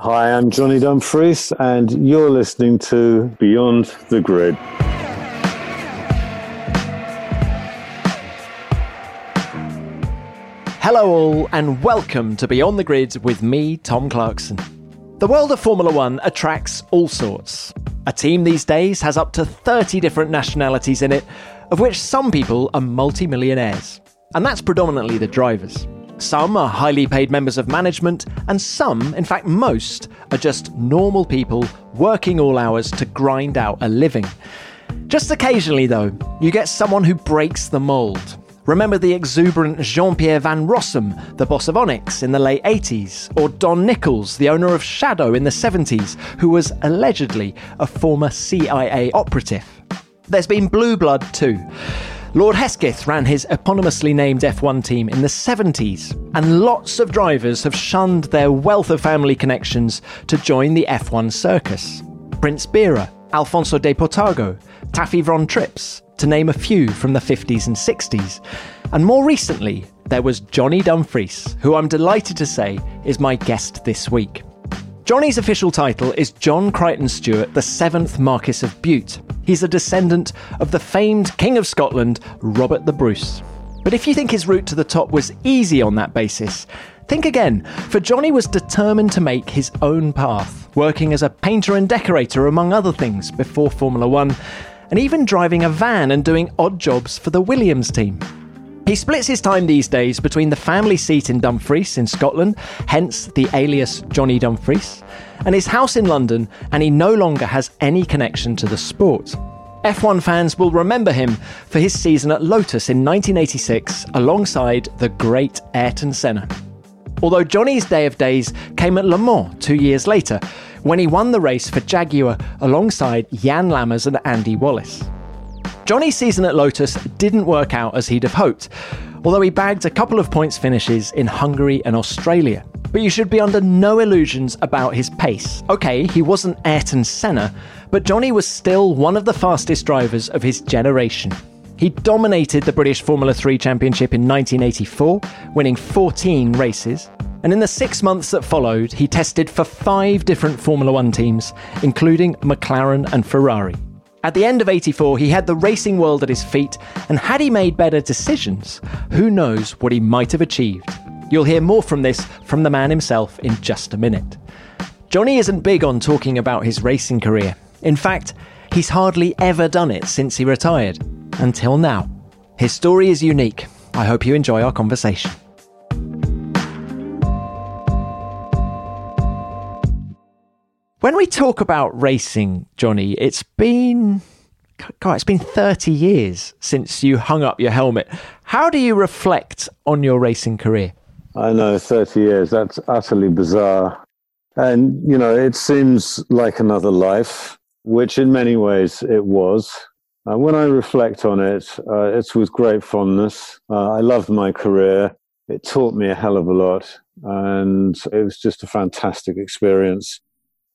Hi, I'm Johnny Dumfries, and you're listening to Beyond the Grid. Hello, all, and welcome to Beyond the Grid with me, Tom Clarkson. The world of Formula One attracts all sorts. A team these days has up to 30 different nationalities in it, of which some people are multimillionaires. And that's predominantly the drivers. Some are highly paid members of management, and some, in fact, most, are just normal people working all hours to grind out a living. Just occasionally, though, you get someone who breaks the mould. Remember the exuberant Jean Pierre Van Rossem, the boss of Onyx in the late 80s, or Don Nichols, the owner of Shadow in the 70s, who was allegedly a former CIA operative. There's been blue blood too. Lord Hesketh ran his eponymously named F1 team in the 70s, and lots of drivers have shunned their wealth of family connections to join the F1 circus. Prince Bira, Alfonso de Portago, Taffy Von Trips, to name a few from the 50s and 60s. And more recently, there was Johnny Dumfries, who I'm delighted to say is my guest this week. Johnny's official title is John Crichton Stuart, the seventh Marquis of Bute. He's a descendant of the famed King of Scotland, Robert the Bruce. But if you think his route to the top was easy on that basis, think again, for Johnny was determined to make his own path, working as a painter and decorator, among other things, before Formula One, and even driving a van and doing odd jobs for the Williams team. He splits his time these days between the family seat in Dumfries in Scotland, hence the alias Johnny Dumfries, and his house in London, and he no longer has any connection to the sport. F1 fans will remember him for his season at Lotus in 1986 alongside the great Ayrton Senna. Although Johnny's day of days came at Le Mans two years later, when he won the race for Jaguar alongside Jan Lammers and Andy Wallace. Johnny's season at Lotus didn't work out as he'd have hoped, although he bagged a couple of points finishes in Hungary and Australia. But you should be under no illusions about his pace. Okay, he wasn't Ayrton Senna, but Johnny was still one of the fastest drivers of his generation. He dominated the British Formula 3 Championship in 1984, winning 14 races. And in the six months that followed, he tested for five different Formula One teams, including McLaren and Ferrari. At the end of 84, he had the racing world at his feet, and had he made better decisions, who knows what he might have achieved. You'll hear more from this from the man himself in just a minute. Johnny isn't big on talking about his racing career. In fact, he's hardly ever done it since he retired. Until now. His story is unique. I hope you enjoy our conversation. When we talk about racing, Johnny, it's been God, it's been 30 years since you hung up your helmet. How do you reflect on your racing career? I know, 30 years. That's utterly bizarre. And, you know, it seems like another life, which in many ways it was. Uh, when I reflect on it, uh, it's with great fondness. Uh, I loved my career. It taught me a hell of a lot. And it was just a fantastic experience.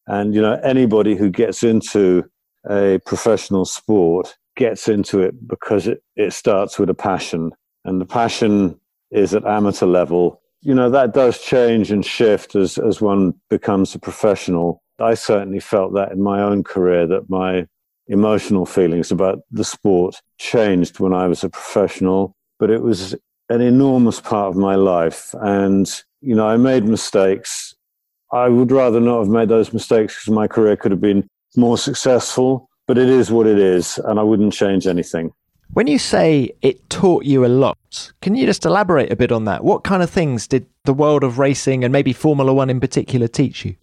And, you know, anybody who gets into a professional sport gets into it because it, it starts with a passion. And the passion is at amateur level. You know, that does change and shift as, as one becomes a professional. I certainly felt that in my own career, that my emotional feelings about the sport changed when I was a professional, but it was an enormous part of my life. And, you know, I made mistakes I would rather not have made those mistakes because my career could have been more successful, but it is what it is, and I wouldn't change anything. When you say it taught you a lot, can you just elaborate a bit on that? What kind of things did the world of racing and maybe Formula One in particular teach you?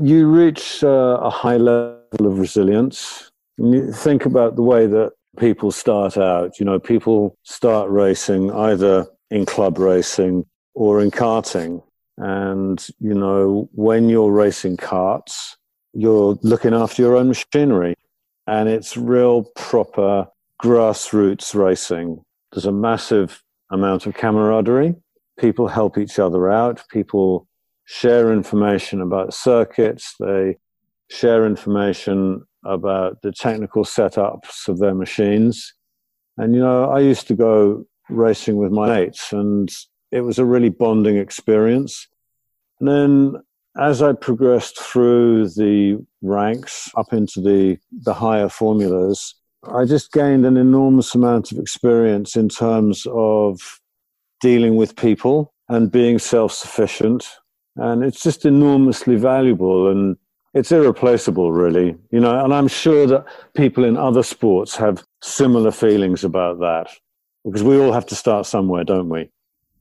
You reach uh, a high level of resilience. You think about the way that people start out. You know, people start racing either in club racing or in karting and, you know, when you're racing karts, you're looking after your own machinery. And it's real proper grassroots racing. There's a massive amount of camaraderie. People help each other out. People share information about circuits. They share information about the technical setups of their machines. And, you know, I used to go racing with my mates and it was a really bonding experience. And then as I progressed through the ranks up into the, the higher formulas, I just gained an enormous amount of experience in terms of dealing with people and being self sufficient. And it's just enormously valuable and it's irreplaceable, really. You know, and I'm sure that people in other sports have similar feelings about that because we all have to start somewhere, don't we?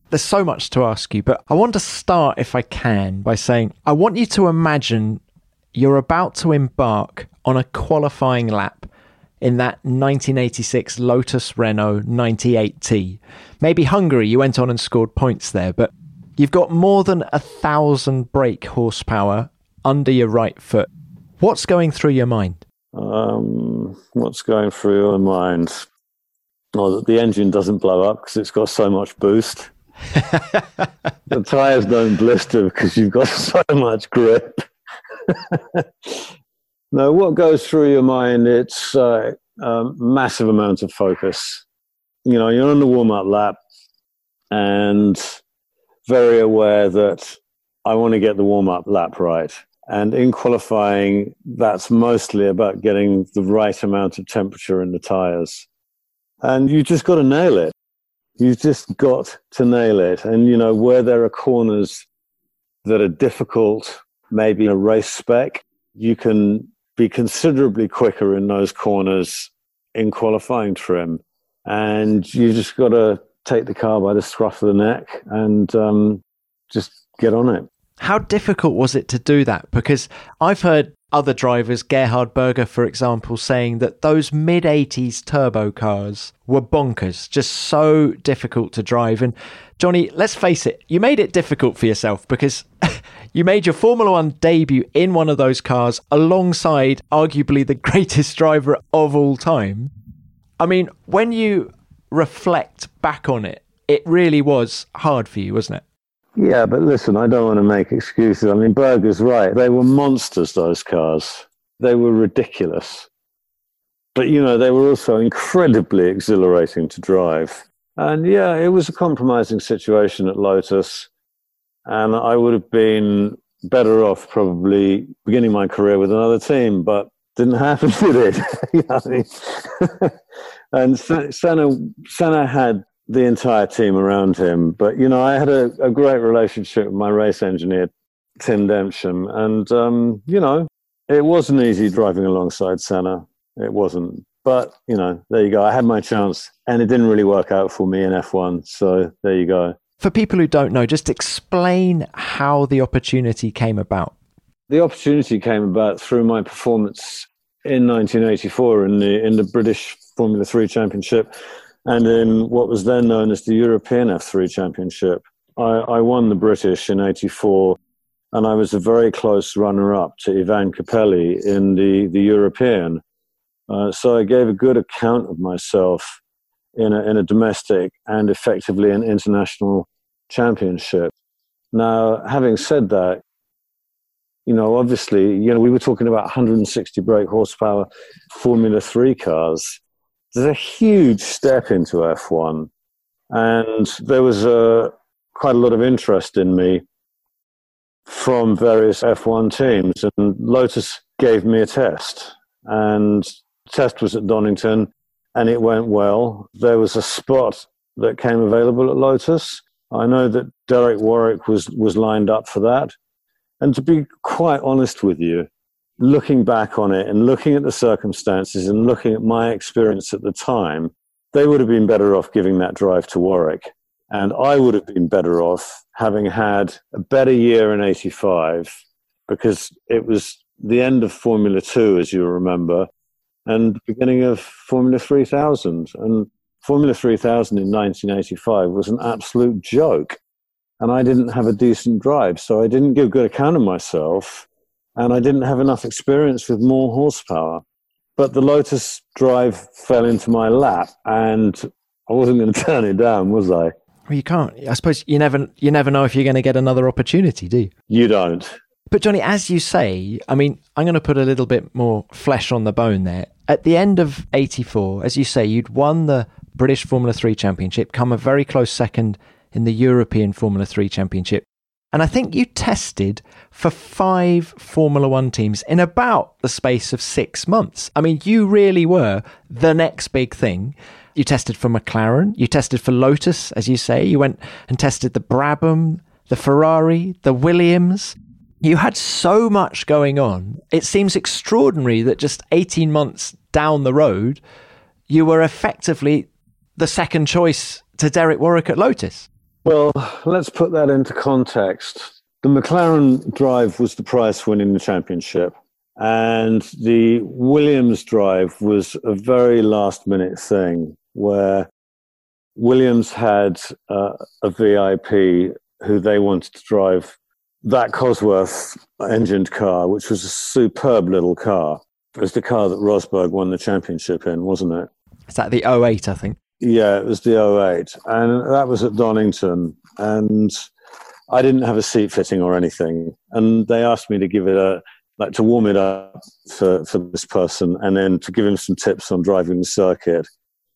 There's so much to ask you, but I want to start, if I can, by saying I want you to imagine you're about to embark on a qualifying lap in that 1986 Lotus Renault 98T. Maybe Hungary, you went on and scored points there, but you've got more than a thousand brake horsepower under your right foot. What's going through your mind? Um, what's going through your mind? That the engine doesn't blow up because it's got so much boost. the tires don't blister because you've got so much grip. no, what goes through your mind? It's uh, a massive amount of focus. You know, you're on the warm up lap and very aware that I want to get the warm up lap right. And in qualifying, that's mostly about getting the right amount of temperature in the tires. And you just got to nail it. You've just got to nail it. And, you know, where there are corners that are difficult, maybe in a race spec, you can be considerably quicker in those corners in qualifying trim. And you just got to take the car by the scruff of the neck and um, just get on it. How difficult was it to do that? Because I've heard other drivers, Gerhard Berger, for example, saying that those mid 80s turbo cars were bonkers, just so difficult to drive. And Johnny, let's face it, you made it difficult for yourself because you made your Formula One debut in one of those cars alongside arguably the greatest driver of all time. I mean, when you reflect back on it, it really was hard for you, wasn't it? Yeah, but listen, I don't want to make excuses. I mean, Berger's right. They were monsters, those cars. They were ridiculous. But, you know, they were also incredibly exhilarating to drive. And yeah, it was a compromising situation at Lotus. And I would have been better off probably beginning my career with another team, but didn't happen, did it? and Senna, Senna had the entire team around him. But you know, I had a, a great relationship with my race engineer, Tim Densham, and um, you know, it wasn't easy driving alongside Senna. It wasn't. But you know, there you go. I had my chance, and it didn't really work out for me in F1. So there you go. For people who don't know, just explain how the opportunity came about. The opportunity came about through my performance in 1984 in the in the British Formula Three Championship and in what was then known as the European F3 Championship. I, I won the British in 84, and I was a very close runner up to Ivan Capelli in the, the European. Uh, so I gave a good account of myself in a, in a domestic and effectively an international championship. Now, having said that, you know, obviously, you know, we were talking about 160 brake horsepower Formula Three cars there's a huge step into F1. And there was a, quite a lot of interest in me from various F1 teams. And Lotus gave me a test. And test was at Donington and it went well. There was a spot that came available at Lotus. I know that Derek Warwick was, was lined up for that. And to be quite honest with you, looking back on it and looking at the circumstances and looking at my experience at the time, they would have been better off giving that drive to Warwick. And I would have been better off having had a better year in 85 because it was the end of Formula 2, as you remember, and beginning of Formula 3000. And Formula 3000 in 1985 was an absolute joke. And I didn't have a decent drive, so I didn't give good account of myself and I didn't have enough experience with more horsepower. But the Lotus drive fell into my lap, and I wasn't going to turn it down, was I? Well, you can't. I suppose you never you never know if you're going to get another opportunity, do you? You don't. But Johnny, as you say, I mean, I'm going to put a little bit more flesh on the bone there. At the end of '84, as you say, you'd won the British Formula Three Championship, come a very close second in the European Formula Three Championship, And I think you tested for five Formula One teams in about the space of six months. I mean, you really were the next big thing. You tested for McLaren, you tested for Lotus, as you say, you went and tested the Brabham, the Ferrari, the Williams. You had so much going on. It seems extraordinary that just 18 months down the road, you were effectively the second choice to Derek Warwick at Lotus. Well, let's put that into context. The McLaren drive was the prize winning the championship, and the Williams drive was a very last minute thing where Williams had uh, a VIP who they wanted to drive that Cosworth engined car, which was a superb little car. It was the car that Rosberg won the championship in, wasn't it? Is that the 08, I think? Yeah, it was the 08. And that was at Donington. And I didn't have a seat fitting or anything. And they asked me to give it a, like to warm it up for, for this person and then to give him some tips on driving the circuit.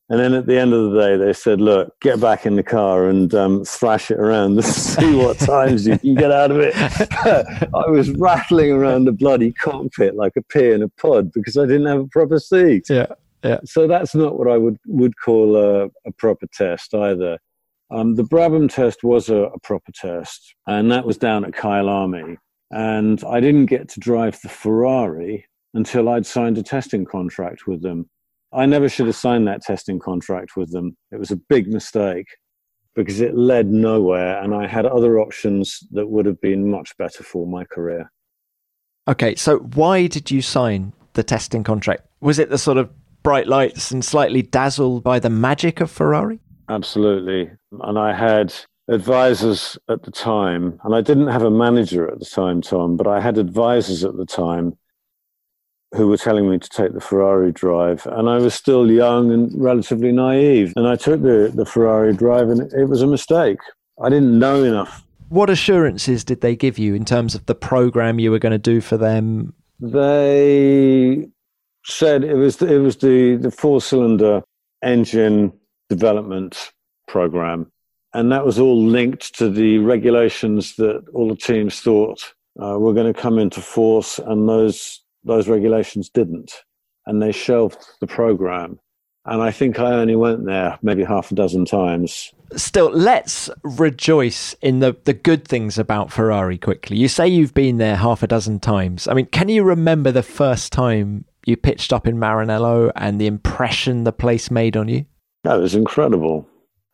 And then at the end of the day, they said, look, get back in the car and um, thrash it around and see what times you can get out of it. I was rattling around the bloody cockpit like a pea in a pod because I didn't have a proper seat. Yeah. Yeah. So that's not what I would, would call a, a proper test either. Um, the Brabham test was a, a, proper test, and that was down at Kyle Kyalami. And I didn't get to drive the Ferrari until I'd signed a testing contract with them. I never should have signed that testing contract with them. It was a big mistake because it led nowhere, and I had other options that would have been much better for my career. Okay, so why did you sign the testing contract? Was it the sort of bright lights and slightly dazzled by the magic of Ferrari? Absolutely. And I had advisors at the time, and I didn't have a manager at the time, Tom, but I had advisors at the time who were telling me to take the Ferrari drive. And I was still young and relatively naive. And I took the, the Ferrari drive, and it was a mistake. I didn't know enough. What assurances did they give you in terms of the program you were going to do for them? They said it was it was the the four cylinder engine development program, and that was all linked to the regulations that all the teams thought uh, were going to come into force, and those those regulations didn't, and they shelved the program. And I think I only went there maybe half a dozen times. Still, let's rejoice in the, the good things about Ferrari quickly. You say you've been there half a dozen times. I mean, can you remember the first time you pitched up in Maranello and the impression the place made on you? That was incredible.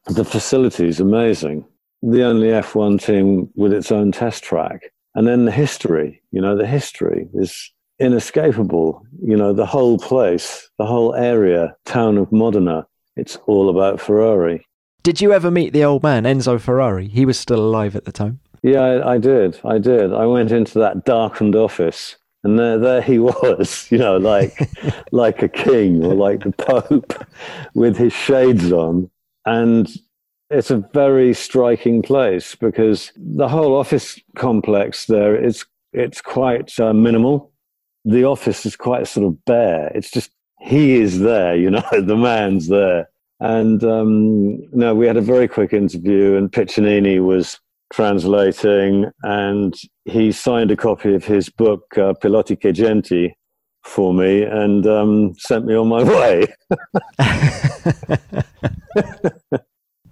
The facility is amazing. The only F1 team with its own test track. And then the history, you know, the history is inescapable. You know, the whole place, the whole area, town of Modena, it's all about Ferrari. Did you ever meet the old man, Enzo Ferrari? He was still alive at the time. Yeah, I, I did. I did. I went into that darkened office and there, there he was, you know, like like a king or like the Pope with his shades on. And it's a very striking place because the whole office complex there is it's quite uh, minimal. The office is quite sort of bare. It's just he is there, you know, the man's there. And um, no, we had a very quick interview, and Piccinini was translating, and he signed a copy of his book, uh, Piloti che Gente, for me and um, sent me on my way.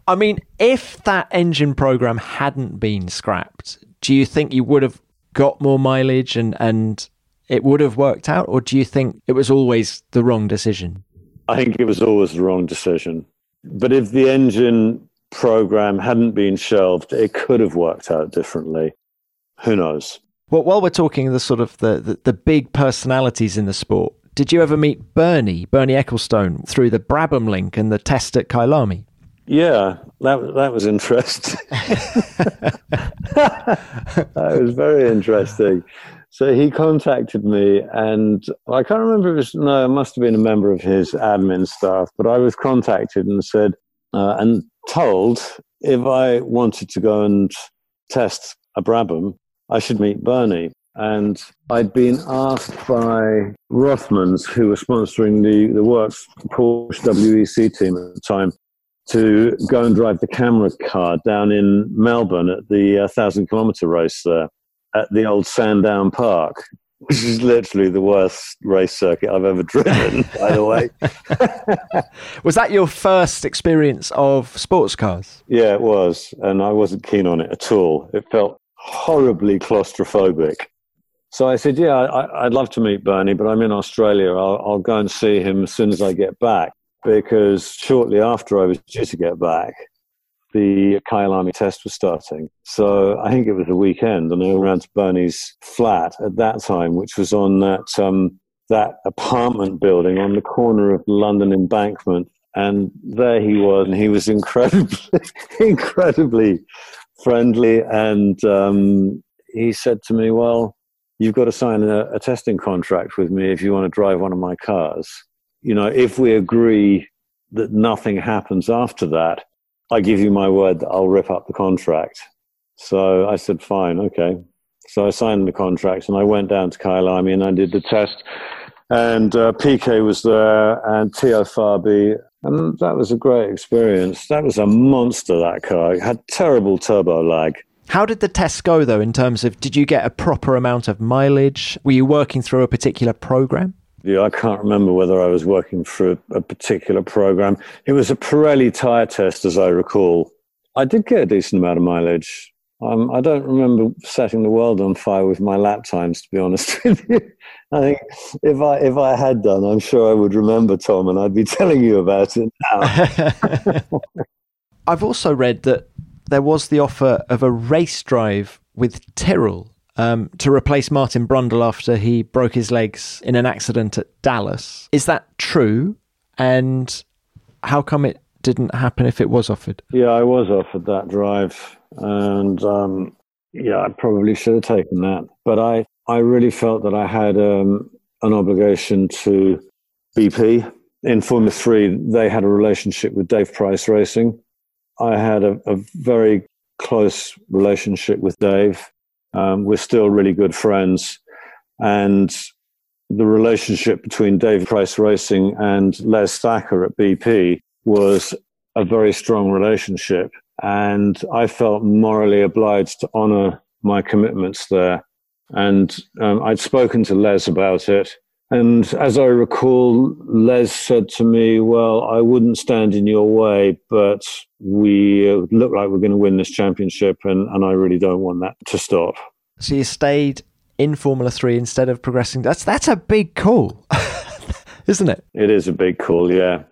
I mean, if that engine program hadn't been scrapped, do you think you would have got more mileage and, and it would have worked out? Or do you think it was always the wrong decision? I think it was always the wrong decision. But if the engine program hadn't been shelved, it could have worked out differently. Who knows? Well, while we're talking the sort of the, the, the big personalities in the sport, did you ever meet Bernie, Bernie Ecclestone, through the Brabham link and the test at Kyalami? Yeah, that that was interesting. that was very interesting. So he contacted me, and I can't remember if it was no, it must have been a member of his admin staff, but I was contacted and said, uh, and told if I wanted to go and test a Brabham, I should meet Bernie. And I'd been asked by Rothmans, who were sponsoring the, the Works Porsche WEC team at the time, to go and drive the camera car down in Melbourne at the uh, thousand kilometer race there at the old Sandown Park, which is literally the worst race circuit I've ever driven, by the way. was that your first experience of sports cars? Yeah, it was. And I wasn't keen on it at all. It felt horribly claustrophobic. So I said, Yeah, I, would love to meet Bernie, but I'm in Australia. I'll, I'll go and see him as soon as I get back. Because shortly after I was due to get back, the Kyalami test was starting. So I think it was a weekend, and I went around to Bernie's flat at that time, which was on that um, that apartment building on the corner of London Embankment. And there he was, and he was incredibly, incredibly friendly. And um, he said to me, "Well, you've got to sign a, a testing contract with me if you want to drive one of my cars. You know, if we agree that nothing happens after that." I give you my word that I'll rip up the contract. So I said, fine, okay. So I signed the contract and I went down to Kyalami and I did the test. And uh, Piquet was there and Teo Fabi. And that was a great experience. That was a monster, that car. It had terrible turbo lag. How did the tests go, though, in terms of did you get a proper amount of mileage? Were you working through a particular program? I can't remember whether I was working through a particular program. It was a Pirelli tire test, as I recall. I did get a decent amount of mileage. Um, I don't remember setting the world on fire with my lap times, to be honest with you. I think if I if I had done, I'm sure I would remember Tom, and I'd be telling you about it now. I've also read that there was the offer of a race drive with Tyrrell um, to replace Martin Brundle after he broke his legs in an accident at Dallas. Is that true? And how come it didn't happen if it was offered? Yeah, I was offered that drive, and um, yeah, I probably should have taken that. But I, I really felt that I had um, an obligation to BP. In Formula Three, they had a relationship with Dave Price Racing. I had a, a very close relationship with Dave. Um, we're still really good friends. And the relationship between Dave Price Racing and Les Thacker at BP was a very strong relationship. And I felt morally obliged to honor my commitments there. And um, I'd spoken to Les about it. And as I recall, Les said to me, Well, I wouldn't stand in your way, but we look like we're going to win this championship, and, and I really don't want that to stop. So you stayed in Formula Three instead of progressing. That's that's a big call, isn't it? It is a big call. Yeah,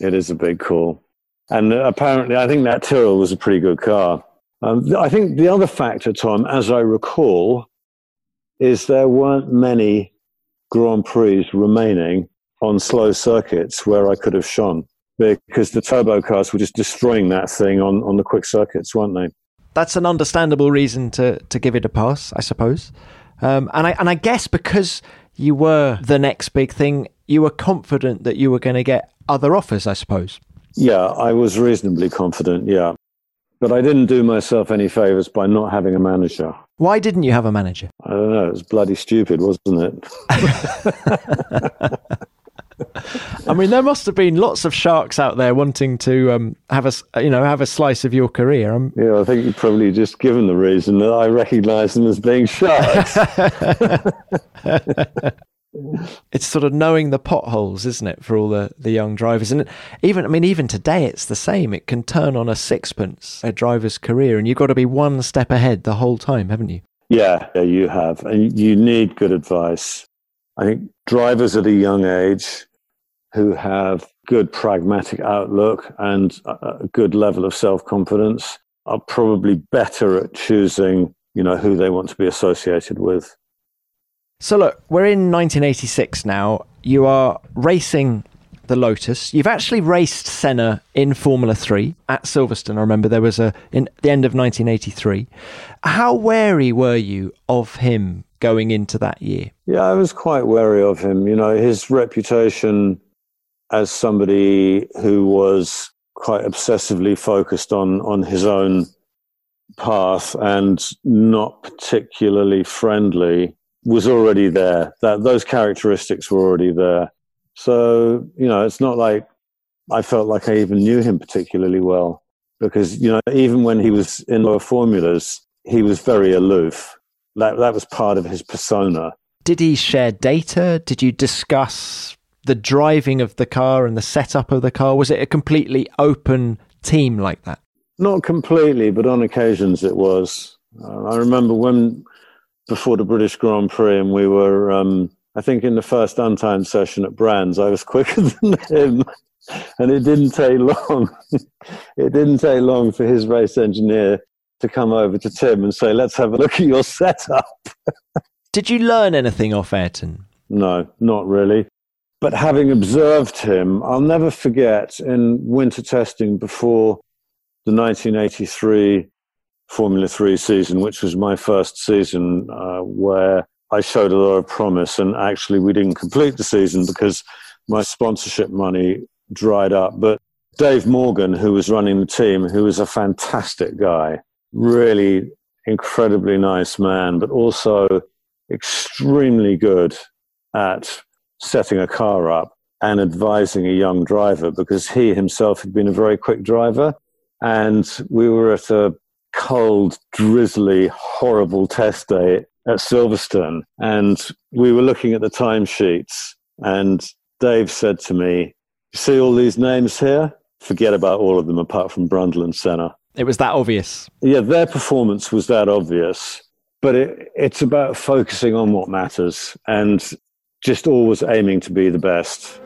it is a big call. And apparently, I think that Tyrrell was a pretty good car. Um, I think the other factor, Tom, as I recall, is there weren't many Grand Prix remaining on slow circuits where I could have shone because the turbo cars were just destroying that thing on, on the quick circuits, weren't they? that's an understandable reason to to give it a pass, I suppose. Um, and I and I guess because you were the next big thing, you were confident that you were going to get other offers, I suppose. Yeah, I was reasonably confident. Yeah, but I didn't do myself any favors by not having a manager. Why didn't you have a manager? I don't know. It was bloody stupid, wasn't it? I mean, there must have been lots of sharks out there wanting to um, have a, you know, have a slice of your career. I'm... Yeah, I think you probably just given the reason that I recognise them as being sharks. it's sort of knowing the potholes, isn't it, for all the, the young drivers? And even, I mean, even today, it's the same. It can turn on a sixpence a driver's career, and you've got to be one step ahead the whole time, haven't you? Yeah, yeah, you have, and you need good advice. I think drivers at a young age who have good pragmatic outlook and a good level of self-confidence are probably better at choosing, you know, who they want to be associated with. So look, we're in 1986 now. You are racing the Lotus. You've actually raced Senna in Formula 3 at Silverstone. I remember there was a in the end of 1983. How wary were you of him going into that year? Yeah, I was quite wary of him. You know, his reputation as somebody who was quite obsessively focused on on his own path and not particularly friendly was already there that those characteristics were already there so you know it's not like I felt like I even knew him particularly well because, you know, even when he was in lower formulas, he was very aloof. That, that was part of his persona. Did he share data? Did you discuss the driving of the car and the setup of the car? Was it a completely open team like that? Not completely, but on occasions it was. Uh, I remember when before the British Grand Prix, and we were, um, I think, in the first untimed session at Brands, I was quicker than him, and it didn't take long. it didn't take long for his race engineer to come over to Tim and say, "Let's have a look at your setup." Did you learn anything off Ayrton? No, not really. But having observed him, I'll never forget in winter testing before the 1983 Formula Three season, which was my first season uh, where I showed a lot of promise. And actually, we didn't complete the season because my sponsorship money dried up. But Dave Morgan, who was running the team, who was a fantastic guy, really incredibly nice man, but also extremely good at setting a car up and advising a young driver because he himself had been a very quick driver. And we were at a cold, drizzly, horrible test day at Silverstone. And we were looking at the timesheets. And Dave said to me, See all these names here? Forget about all of them apart from Brundle and Senna. It was that obvious. Yeah, their performance was that obvious. But it, it's about focusing on what matters. And just always aiming to be the best.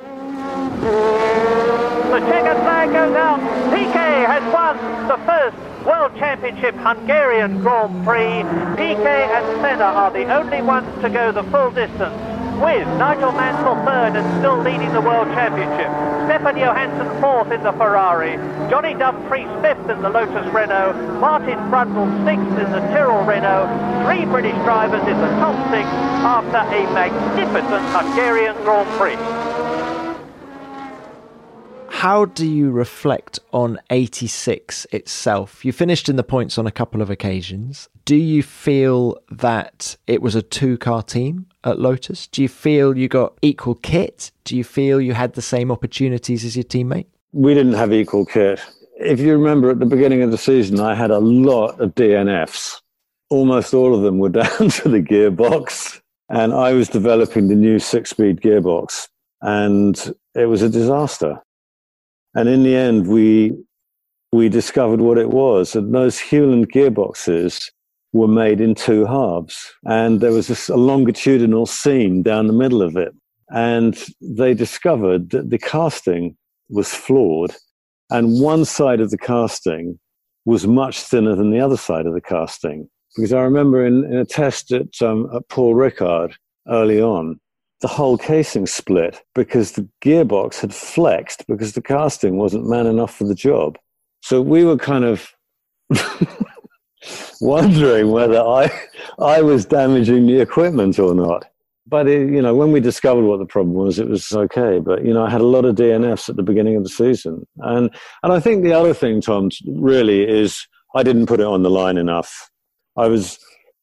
The checkered flag goes out. Piquet has won the first World Championship Hungarian Grand Prix. Piquet and Senna are the only ones to go the full distance, with Nigel Mansell third and still leading the World Championship. Stefan Johansson fourth in the Ferrari, Johnny Dumfries fifth in the Lotus Renault, Martin Brundle sixth in the Tyrrell Renault, three British drivers in the top six after a magnificent Hungarian Grand Prix. How do you reflect on 86 itself? You finished in the points on a couple of occasions. Do you feel that it was a two car team? at Lotus? Do you feel you got equal kit? Do you feel you had the same opportunities as your teammate? We didn't have equal kit. If you remember at the beginning of the season, I had a lot of DNFs. Almost all of them were down to the gearbox. And I was developing the new six speed gearbox. And it was a disaster. And in the end, we, we discovered what it was. And those Hewland gearboxes were made in two halves. And there was this, a longitudinal seam down the middle of it. And they discovered that the casting was flawed. And one side of the casting was much thinner than the other side of the casting. Because I remember in, in a test at, um, at Paul Ricard early on, the whole casing split because the gearbox had flexed because the casting wasn't man enough for the job. So we were kind of wondering whether I, I was damaging the equipment or not. But it, you know, when we discovered what the problem was, it was okay. But you know, I had a lot of DNFs at the beginning of the season, and and I think the other thing, Tom, really is I didn't put it on the line enough. I was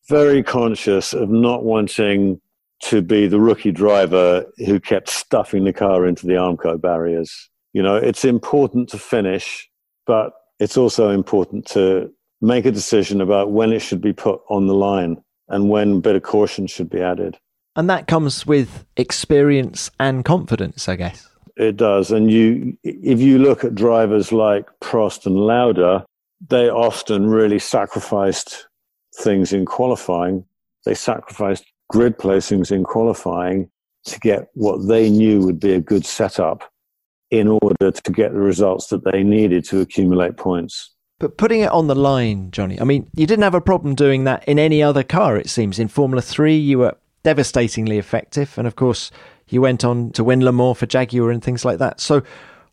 very conscious of not wanting to be the rookie driver who kept stuffing the car into the Armco barriers. You know, it's important to finish, but it's also important to make a decision about when it should be put on the line and when a bit of caution should be added. And that comes with experience and confidence, I guess. It does. And you, if you look at drivers like Prost and Lauda, they often really sacrificed things in qualifying. They sacrificed grid placings in qualifying to get what they knew would be a good setup in order to get the results that they needed to accumulate points. But putting it on the line, Johnny, I mean, you didn't have a problem doing that in any other car, it seems. In Formula 3, you were devastatingly effective. And of course, you went on to win Le Mans for Jaguar and things like that. So,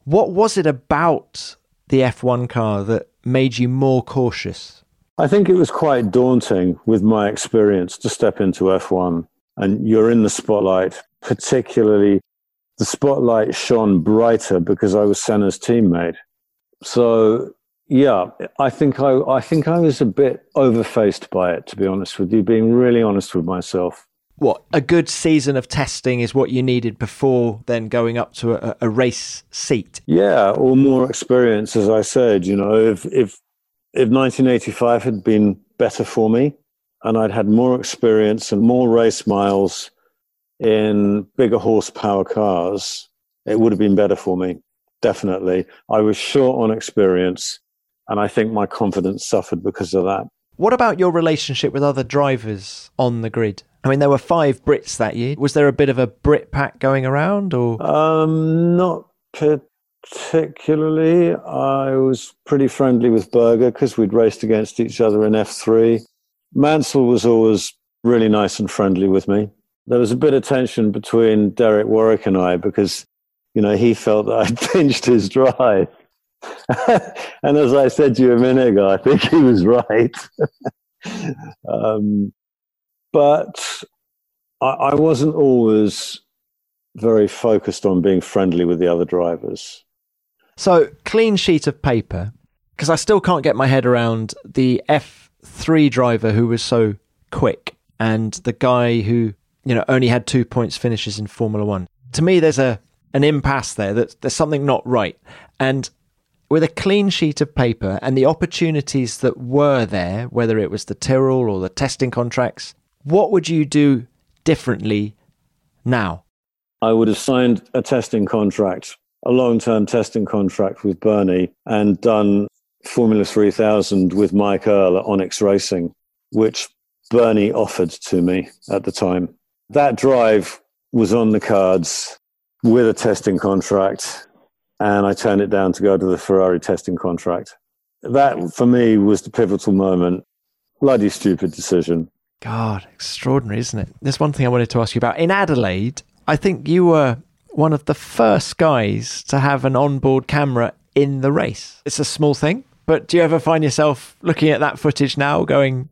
what was it about the F1 car that made you more cautious? I think it was quite daunting with my experience to step into F1 and you're in the spotlight, particularly the spotlight shone brighter because I was Senna's teammate. So yeah, I think I, I think I was a bit overfaced by it, to be honest with you, being really honest with myself. what a good season of testing is what you needed before then going up to a, a race seat. Yeah, or more experience, as I said. You know, if if if 1985 had been better for me, and I'd had more experience and more race miles in bigger horsepower cars, it would have been better for me. Definitely, I was short on experience, and I think my confidence suffered because of that. What about your relationship with other drivers on the grid? I mean, there were five Brits that year. Was there a bit of a Brit pack going around, or um, not particularly? I was pretty friendly with Berger because we'd raced against each other in F3. Mansell was always really nice and friendly with me. There was a bit of tension between Derek Warwick and I because, you know, he felt that I'd pinched his drive. and as I said to you a minute ago, I think he was right. um, but I, I wasn't always very focused on being friendly with the other drivers. So, clean sheet of paper, because I still can't get my head around the F3 driver who was so quick and the guy who, you know, only had two points finishes in Formula One. To me, there's a an impasse there. That there's something not right. And with a clean sheet of paper and the opportunities that were there, whether it was the Tyrrell or the testing contracts, what would you do differently now? I would have signed a testing contract, a long term testing contract with Bernie, and done Formula 3000 with Mike Earl at Onyx Racing, which Bernie offered to me at the time. That drive was on the cards with a testing contract, and I turned it down to go to the Ferrari testing contract. That, for me, was the pivotal moment. Bloody stupid decision. God, extraordinary, isn't it? There's one thing I wanted to ask you about. In Adelaide, I think you were one of the first guys to have an onboard camera in the race. It's a small thing, but do you ever find yourself looking at that footage now going,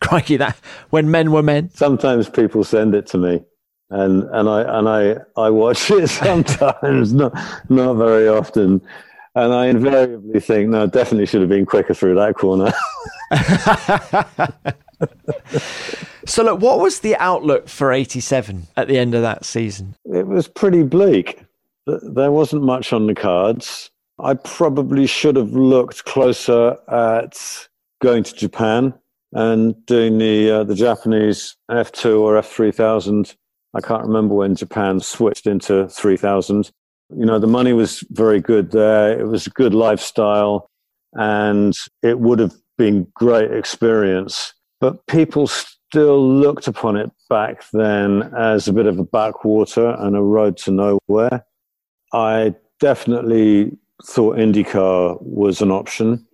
crikey, that when men were men? Sometimes people send it to me. And, and I and I, I watch it sometimes, not not very often, and I invariably think, no, definitely should have been quicker through that corner. so, look, what was the outlook for 87 at the end of that season? It was pretty bleak. There wasn't much on the cards. I probably should have looked closer at going to Japan and doing the uh, the Japanese F2 or F3000. I can't remember when Japan switched into 3000. You know, the money was very good there. It was a good lifestyle and it would have been great experience but people still looked upon it back then as a bit of a backwater and a road to nowhere. I definitely thought IndyCar was an option.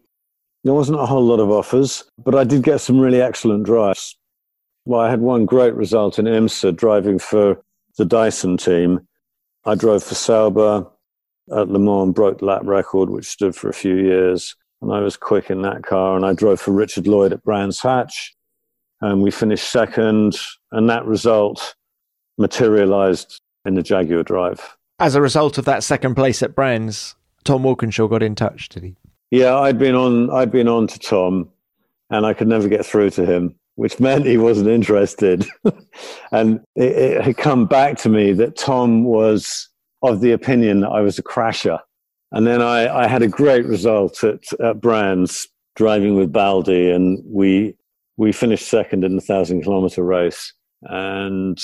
There wasn't a whole lot of offers, but I did get some really excellent drives. Well, I had one great result in IMSA driving for the Dyson team. I drove for Sauber at Le Mans, broke the lap record, which stood for a few years. And I was quick in that car. And I drove for Richard Lloyd at Brands Hatch and we finished second, and that result materialized in the Jaguar Drive. As a result of that second place at Brands, Tom Walkinshaw got in touch, did he? Yeah, I'd been on. I'd been on to Tom, and I could never get through to him, which meant he wasn't interested. and it, it had come back to me that Tom was of the opinion that I was a crasher. And then I, I had a great result at, at Brands driving with Baldi, and we we finished second in the thousand kilometer race and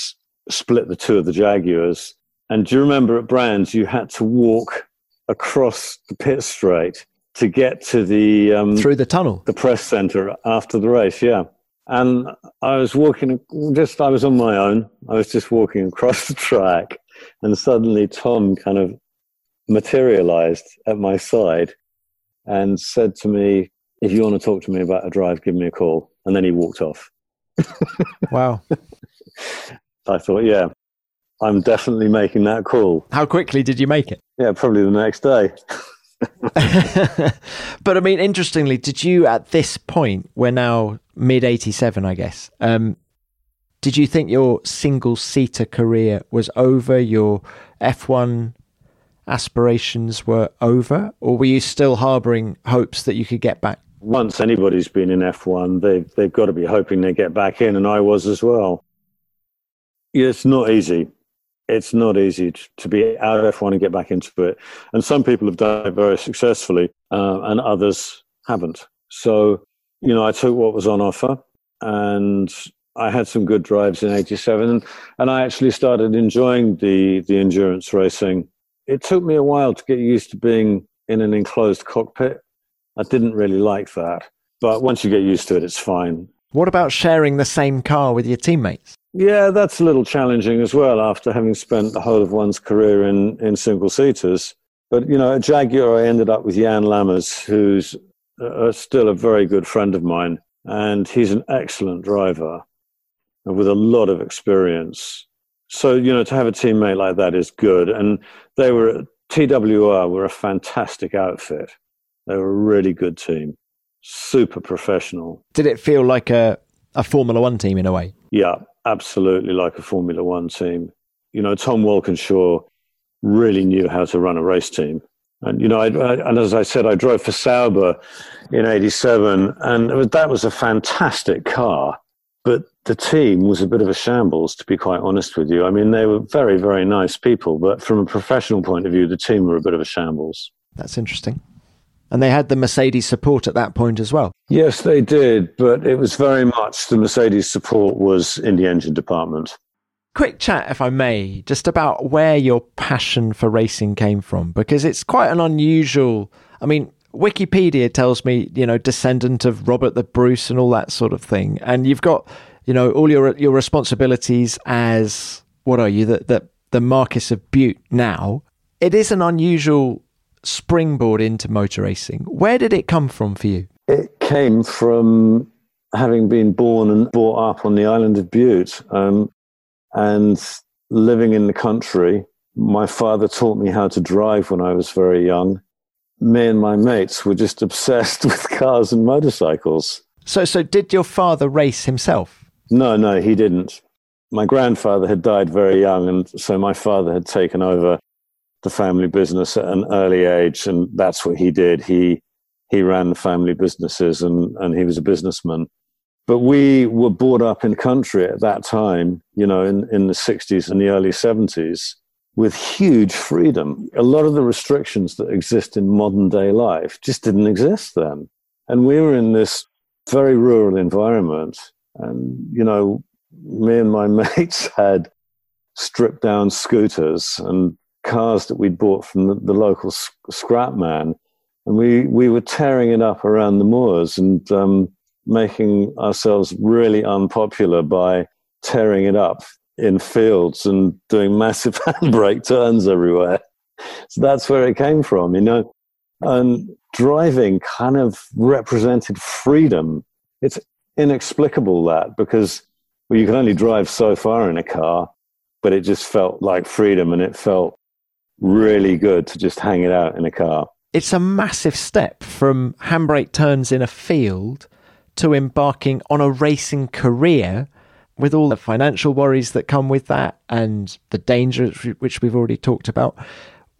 split the two of the Jaguars. And do you remember at Brands, you had to walk across the pit straight to get to the um, through the tunnel, the press center after the race. Yeah, and I was walking just I was on my own. I was just walking across the track, and suddenly Tom kind of materialized at my side and said to me, "If you want to talk to me about a drive, give me a call." And then he walked off. wow. I thought, yeah, I'm definitely making that call. How quickly did you make it? Yeah, probably the next day. but I mean, interestingly, did you at this point, we're now mid 87, I guess, um, did you think your single seater career was over? Your F1 aspirations were over? Or were you still harboring hopes that you could get back? Once anybody's been in F1, they've, they've got to be hoping they get back in, and I was as well. It's not easy. It's not easy to be out of F1 and get back into it. And some people have done it very successfully, uh, and others haven't. So, you know, I took what was on offer and I had some good drives in 87 and I actually started enjoying the, the endurance racing. It took me a while to get used to being in an enclosed cockpit. I didn't really like that. But once you get used to it, it's fine. What about sharing the same car with your teammates? Yeah, that's a little challenging as well after having spent the whole of one's career in, in single seaters. But, you know, at Jaguar, I ended up with Jan Lammers, who's uh, still a very good friend of mine. And he's an excellent driver with a lot of experience. So, you know, to have a teammate like that is good. And they were, TWR were a fantastic outfit. They were a really good team super professional. Did it feel like a, a Formula One team in a way? Yeah, absolutely like a Formula One team. You know, Tom Walkinshaw really knew how to run a race team. And, you know, I, I, and as I said, I drove for Sauber in 87, and was, that was a fantastic car. But the team was a bit of a shambles, to be quite honest with you. I mean, they were very, very nice people, but from a professional point of view, the team were a bit of a shambles. That's interesting. And they had the Mercedes support at that point as well. Yes, they did, but it was very much the Mercedes support was in the engine department. Quick chat, if I may, just about where your passion for racing came from, because it's quite an unusual. I mean, Wikipedia tells me, you know, descendant of Robert the Bruce and all that sort of thing, and you've got, you know, all your your responsibilities as what are you, the the, the Marquis of Bute now. It is an unusual springboard into motor racing. Where did it come from for you? It came from having been born and brought up on the island of Bute um, and living in the country. My father taught me how to drive when I was very young. Me and my mates were just obsessed with cars and motorcycles. So, so did your father race himself? No, no, he didn't. My grandfather had died very young, and so my father had taken over the family business at an early age, and that's what he did. He he ran the family businesses, and and he was a businessman. But we were brought up in country at that time, you know, in, in the 60s and the early 70s, with huge freedom. A lot of the restrictions that exist in modern day life just didn't exist then. And we were in this very rural environment. And, you know, me and my mates had stripped down scooters and cars that we'd bought from the, the local scrap man, and we we were tearing it up around the moors and um, making ourselves really unpopular by tearing it up in fields and doing massive handbrake turns everywhere. So that's where it came from, you know. And driving kind of represented freedom. It's inexplicable that because well, you can only drive so far in a car, but it just felt like freedom and it felt really good to just hang it out in a car. It's a massive step from handbrake turns in a field to embarking on a racing career with all the financial worries that come with that and the dangers which we've already talked about.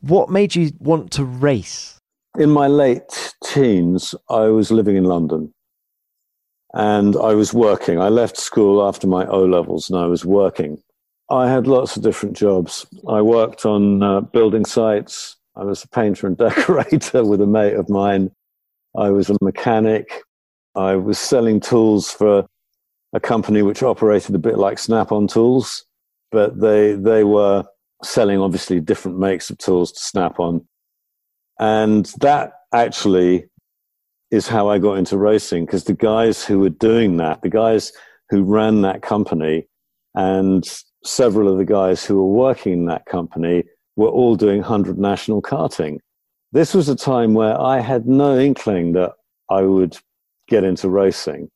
What made you want to race? In my late teens, I was living in London and I was working. I left school after my O levels and I was working. I had lots of different jobs. I worked on uh, building sites. I was a painter and decorator with a mate of mine. I was a mechanic. I was selling tools for a company which operated a bit like Snap on Tools, but they, they were selling obviously different makes of tools to Snap on. And that actually is how I got into racing because the guys who were doing that, the guys who ran that company and several of the guys who were working in that company were all doing 100 national karting. This was a time where I had no inkling that I would get into racing.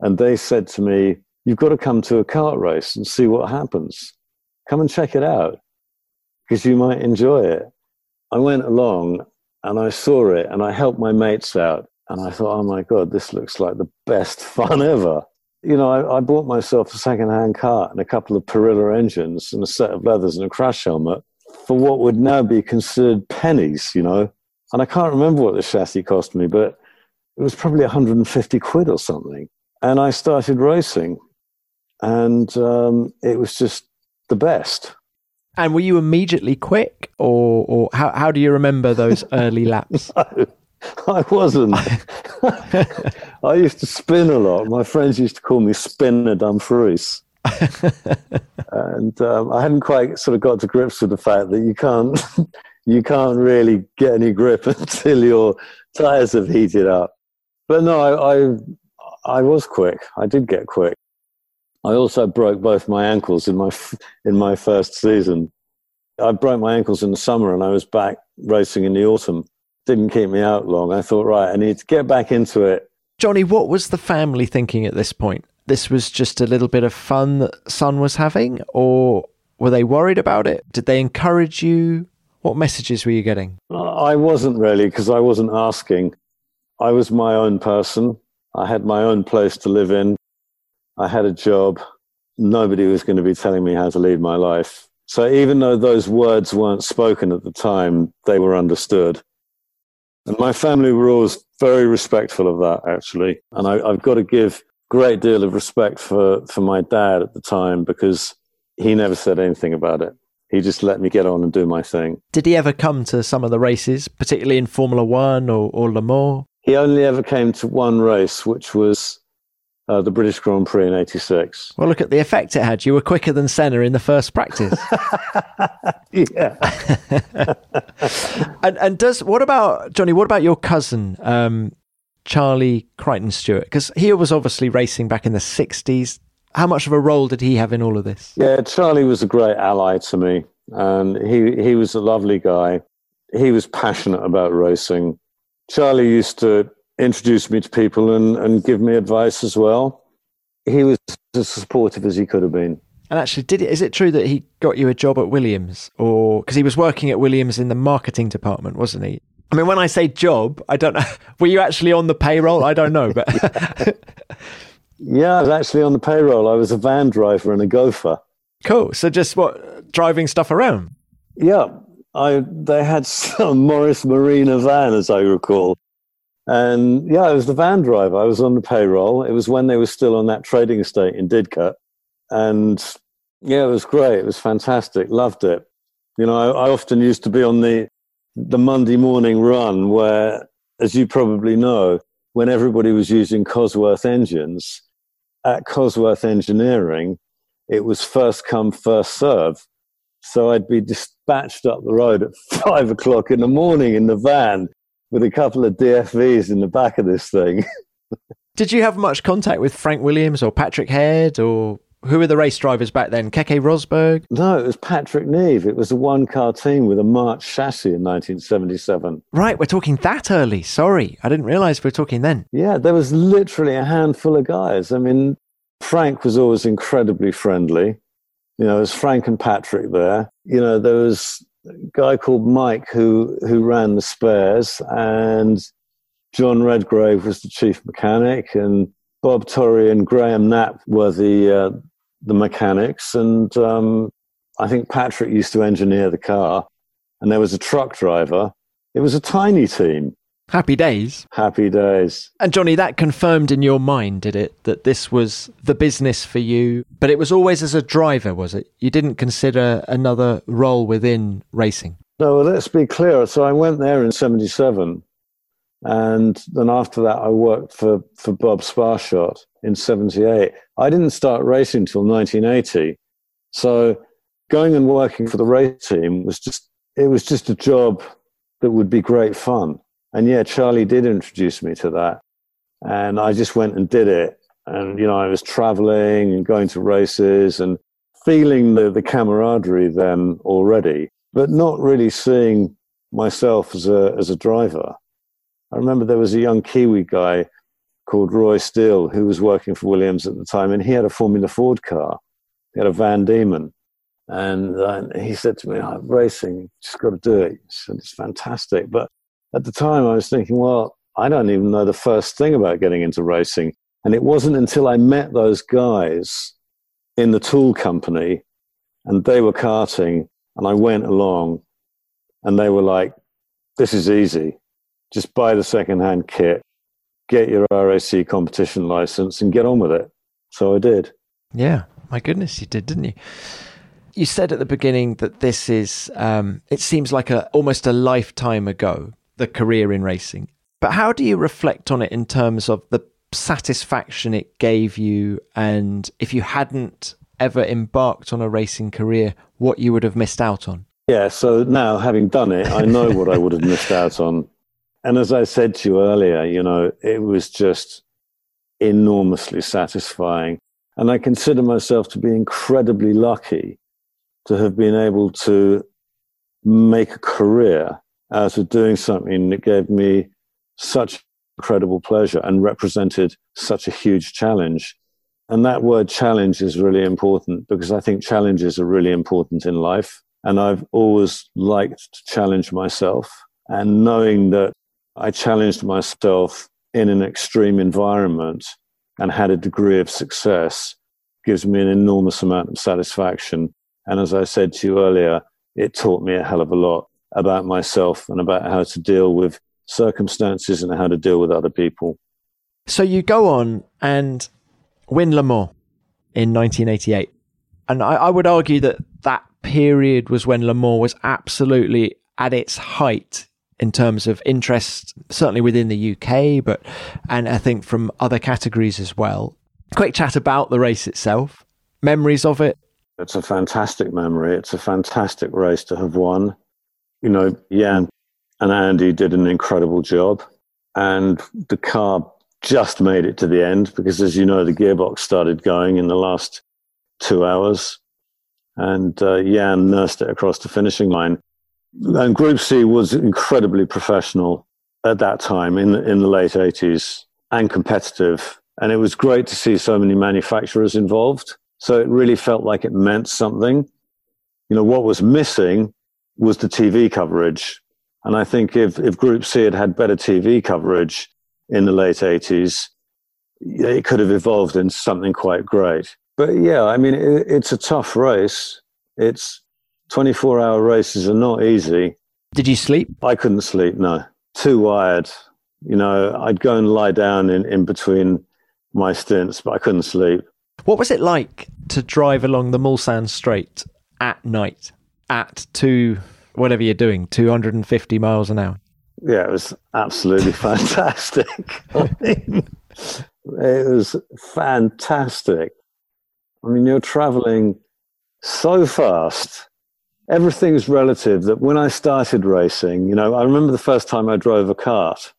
And they said to me, You've got to come to a kart race and see what happens. Come and check it out because you might enjoy it. I went along and I saw it and I helped my mates out. And I thought, oh my God, this looks like the best fun ever you know, I, I, bought myself a second-hand car and a couple of Parilla engines and a set of leathers and a crash helmet for what would now be considered pennies, you know. And I can't remember what the chassis cost me, but it was probably 150 quid or something. And I started racing, and um, it was just the best. And were you immediately quick, or, or how, how do you remember those early laps? No, I wasn't. I used to spin a lot. My friends used to call me Spinner Dumfries. and um, I hadn't quite sort of got to grips with the fact that you can't you can't really get any grip until your tires have heated up. But no, I, I, I was quick. I did get quick. I also broke both my ankles in my in my first season. I broke my ankles in the summer, and I was back racing in the autumn. Didn't keep me out long. I thought, right, I need to get back into it. Johnny, what was the family thinking at this point? This was just a little bit of fun that son was having, or were they worried about it? Did they encourage you? What messages were you getting? I wasn't really because I wasn't asking. I was my own person. I had my own place to live in. I had a job. Nobody was going to be telling me how to lead my life. So even though those words weren't spoken at the time, they were understood. And my family were always very respectful of that, actually. And I, have got to give great deal of respect for, for my dad at the time because he never said anything about it he just let me get on and do my thing. Did he ever come to some of the races, particularly in Formula One or, or Le Mans? He only ever came to one race, which was uh, the British Grand Prix in '86. Well, look at the effect it had. You were quicker than Senna in the first practice. yeah. and and does what about Johnny? What about your cousin, um, Charlie Crichton Stuart? Because he was obviously racing back in the '60s. How much of a role did he have in all of this? Yeah, Charlie was a great ally to me, and he he was a lovely guy. He was passionate about racing. Charlie used to introduce me to people and, and give me advice as well. He was as supportive as he could have been. And actually, did it, is it true that he got you a job at Williams, or because he was working at Williams in the marketing department, wasn't he? I mean, when I say job, I don't know. Were you actually on the payroll? I don't know, but Yeah, I was actually on the payroll. I was a van driver and a gopher. Cool. So just what driving stuff around? Yeah, I they had some Morris Marina van, as I recall, and yeah, I was the van driver. I was on the payroll. It was when they were still on that trading estate in Didcot, and yeah, it was great. It was fantastic. Loved it. You know, I, I often used to be on the the Monday morning run where, as you probably know, when everybody was using Cosworth engines, at Cosworth Engineering, it was first come, first serve. So I'd be dispatched up the road at five o'clock in the morning in the van with a couple of DFVs in the back of this thing. Did you have much contact with Frank Williams or Patrick Head or who were the race drivers back then? Keke Rosberg? No, it was Patrick Neve. It was a one car team with a March chassis in 1977. Right, we're talking that early. Sorry, I didn't realize we were talking then. Yeah, there was literally a handful of guys. I mean, Frank was always incredibly friendly. You know, there's Frank and Patrick there. You know, there was guy called Mike who, who ran the spares, and John Redgrave was the chief mechanic, and Bob Torrey and Graham Knapp were the uh, the mechanics, and um, I think Patrick used to engineer the car, and there was a truck driver. It was a tiny team. Happy days. Happy days. And Johnny, that confirmed in your mind, did it, that this was the business for you? But it was always as a driver, was it? You didn't consider another role within racing? No, well, let's be clear. So I went there in 77. And then after that, I worked for, for Bob Sparshott in 78. I didn't start racing until 1980. So going and working for the race team was just, it was just a job that would be great fun. And yeah, Charlie did introduce me to that. And I just went and did it. And, you know, I was traveling and going to races and feeling the, the camaraderie then already, but not really seeing myself as a, as a driver. I remember there was a young Kiwi guy called Roy Steele who was working for Williams at the time, and he had a Formula Ford car. He had a Van Diemen. And uh, he said to me, oh, racing, just got to do it. Said, it's fantastic. But at the time, I was thinking, well, I don't even know the first thing about getting into racing. And it wasn't until I met those guys in the tool company and they were karting and I went along and they were like, this is easy just buy the second-hand kit, get your RAC competition license, and get on with it. So I did. Yeah, my goodness, you did, didn't you? You said at the beginning that this is, um, it seems like a almost a lifetime ago, the career in racing. But how do you reflect on it in terms of the satisfaction it gave you? And if you hadn't ever embarked on a racing career, what you would have missed out on? Yeah, so now having done it, I know what I would have missed out on. And as I said to you earlier, you know, it was just enormously satisfying. And I consider myself to be incredibly lucky to have been able to make a career out of doing something that gave me such incredible pleasure and represented such a huge challenge. And that word challenge is really important because I think challenges are really important in life. And I've always liked to challenge myself. And knowing that I challenged myself in an extreme environment and had a degree of success gives me an enormous amount of satisfaction. And as I said to you earlier, it taught me a hell of a lot about myself and about how to deal with circumstances and how to deal with other people. So you go on and win Le Mans in 1988. And I, I would argue that that period was when Le Mans was absolutely at its height in terms of interest, certainly within the UK, but and I think from other categories as well. Quick chat about the race itself, memories of it. It's a fantastic memory. It's a fantastic race to have won. You know, Jan and Andy did an incredible job, and the car just made it to the end because, as you know, the gearbox started going in the last two hours, and uh, Jan nursed it across the finishing line and Group C was incredibly professional at that time in the, in the late 80s and competitive. And it was great to see so many manufacturers involved. So it really felt like it meant something. You know, what was missing was the TV coverage. And I think if, if Group C had had better TV coverage in the late 80s, it could have evolved into something quite great. But yeah, I mean, it, it's a tough race. It's 24 hour races are not easy. Did you sleep? I couldn't sleep, no. Too wired. You know, I'd go and lie down in, in between my stints, but I couldn't sleep. What was it like to drive along the Mulsanne Straight at night at two, whatever you're doing, 250 miles an hour? Yeah, it was absolutely fantastic. I mean, it was fantastic. I mean, you're traveling so fast everything's relative. That when I started racing, you know, I remember the first time I drove a kart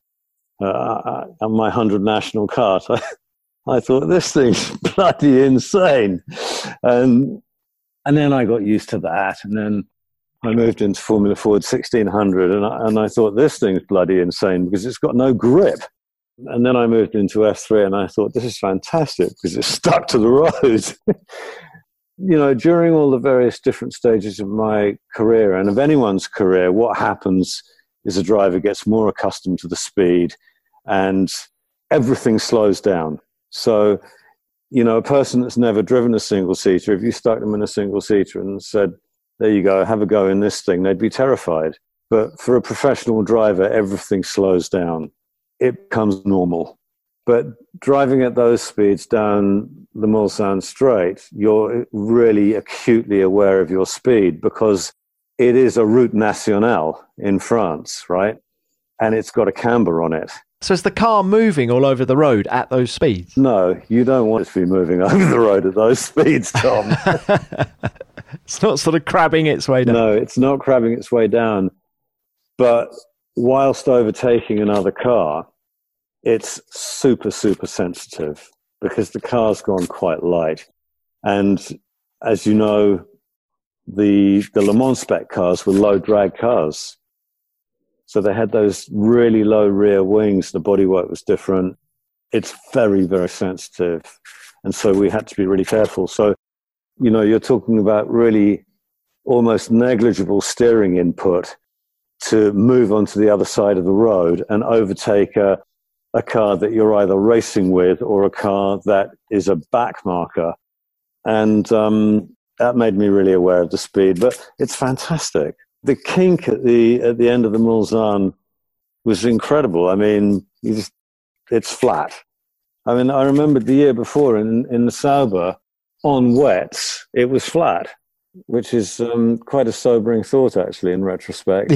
uh, uh on my 100 national kart. I, I thought this thing's bloody insane, and and then I got used to that, and then I moved into Formula Ford 1600, and I, and I thought this thing's bloody insane because it's got no grip. And then I moved into F3, and I thought this is fantastic because it's stuck to the road. you know, during all the various different stages of my career and of anyone's career, what happens is a driver gets more accustomed to the speed and everything slows down. So, you know, a person that's never driven a single seater, if you stuck them in a single seater and said, there you go, have a go in this thing, they'd be terrified. But for a professional driver, everything slows down. It becomes normal. But driving at those speeds down the Mulsanne Straight, you're really acutely aware of your speed because it is a route nationale in France, right? And it's got a camber on it. So is the car moving all over the road at those speeds? No, you don't want it to be moving over the road at those speeds, Tom. it's not sort of crabbing its way down. No, it's not crabbing its way down. But whilst overtaking another car, it's super, super sensitive because the car's gone quite light. And as you know, the, the Le Mans spec cars were low drag cars. So they had those really low rear wings. The bodywork was different. It's very, very sensitive. And so we had to be really careful. So, you know, you're talking about really almost negligible steering input to move onto the other side of the road and overtake a, a car that you're either racing with or a car that is a back marker. And um, that made me really aware of the speed. But it's fantastic. The kink at the at the end of the Mulsanne was incredible. I mean, just, it's flat. I mean, I remember the year before in in the Sauber on wets, it was flat. which is um, quite a sobering thought, actually, in retrospect.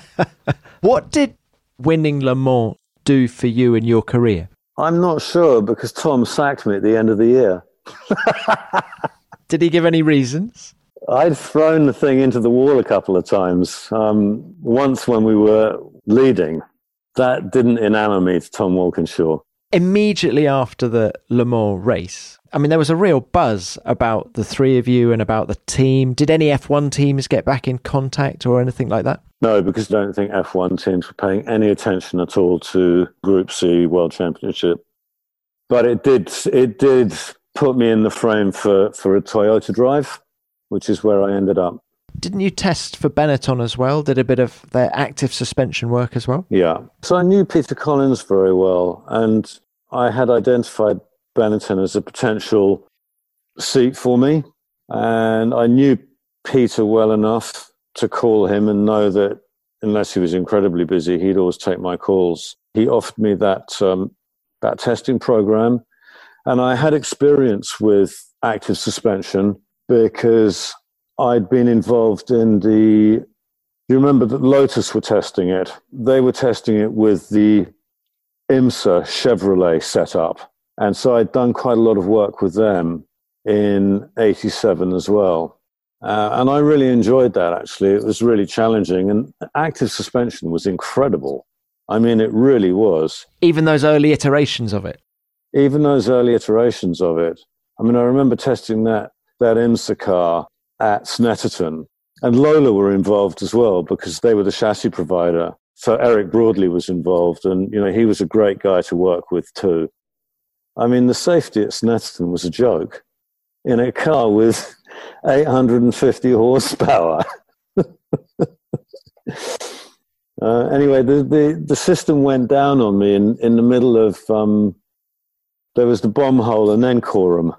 what did winning Le Mans do for you in your career? I'm not sure because Tom sacked me at the end of the year. did he give any reasons? I'd thrown the thing into the wall a couple of times. Um, once when we were leading, that didn't enamor me to Tom Walkinshaw. Immediately after the Le Mans race, I mean, there was a real buzz about the three of you and about the team. Did any F1 teams get back in contact or anything like that? No, because I don't think F1 teams were paying any attention at all to Group C World Championship. But it did it did put me in the frame for, for a Toyota drive, which is where I ended up. Didn't you test for Benetton as well? Did a bit of their active suspension work as well? Yeah. So I knew Peter Collins very well, and I had identified Benetton as a potential seat for me. And I knew Peter well enough to call him and know that unless he was incredibly busy, he'd always take my calls. He offered me that um, that testing program, and I had experience with active suspension because I'd been involved in the. You remember that Lotus were testing it. They were testing it with the IMSA Chevrolet setup, and so I'd done quite a lot of work with them in '87 as well. Uh, and I really enjoyed that actually. It was really challenging, and active suspension was incredible. I mean, it really was. Even those early iterations of it? Even those early iterations of it. I mean, I remember testing that, that IMSA at Snetterton, and Lola were involved as well because they were the chassis provider. So Eric Broadley was involved, and you know he was a great guy to work with too. I mean, the safety at Snetterton was a joke in a car with 850 horsepower. uh, anyway, the, the, the system went down on me in, in the middle of, um, there was the bomb hole and then Coram.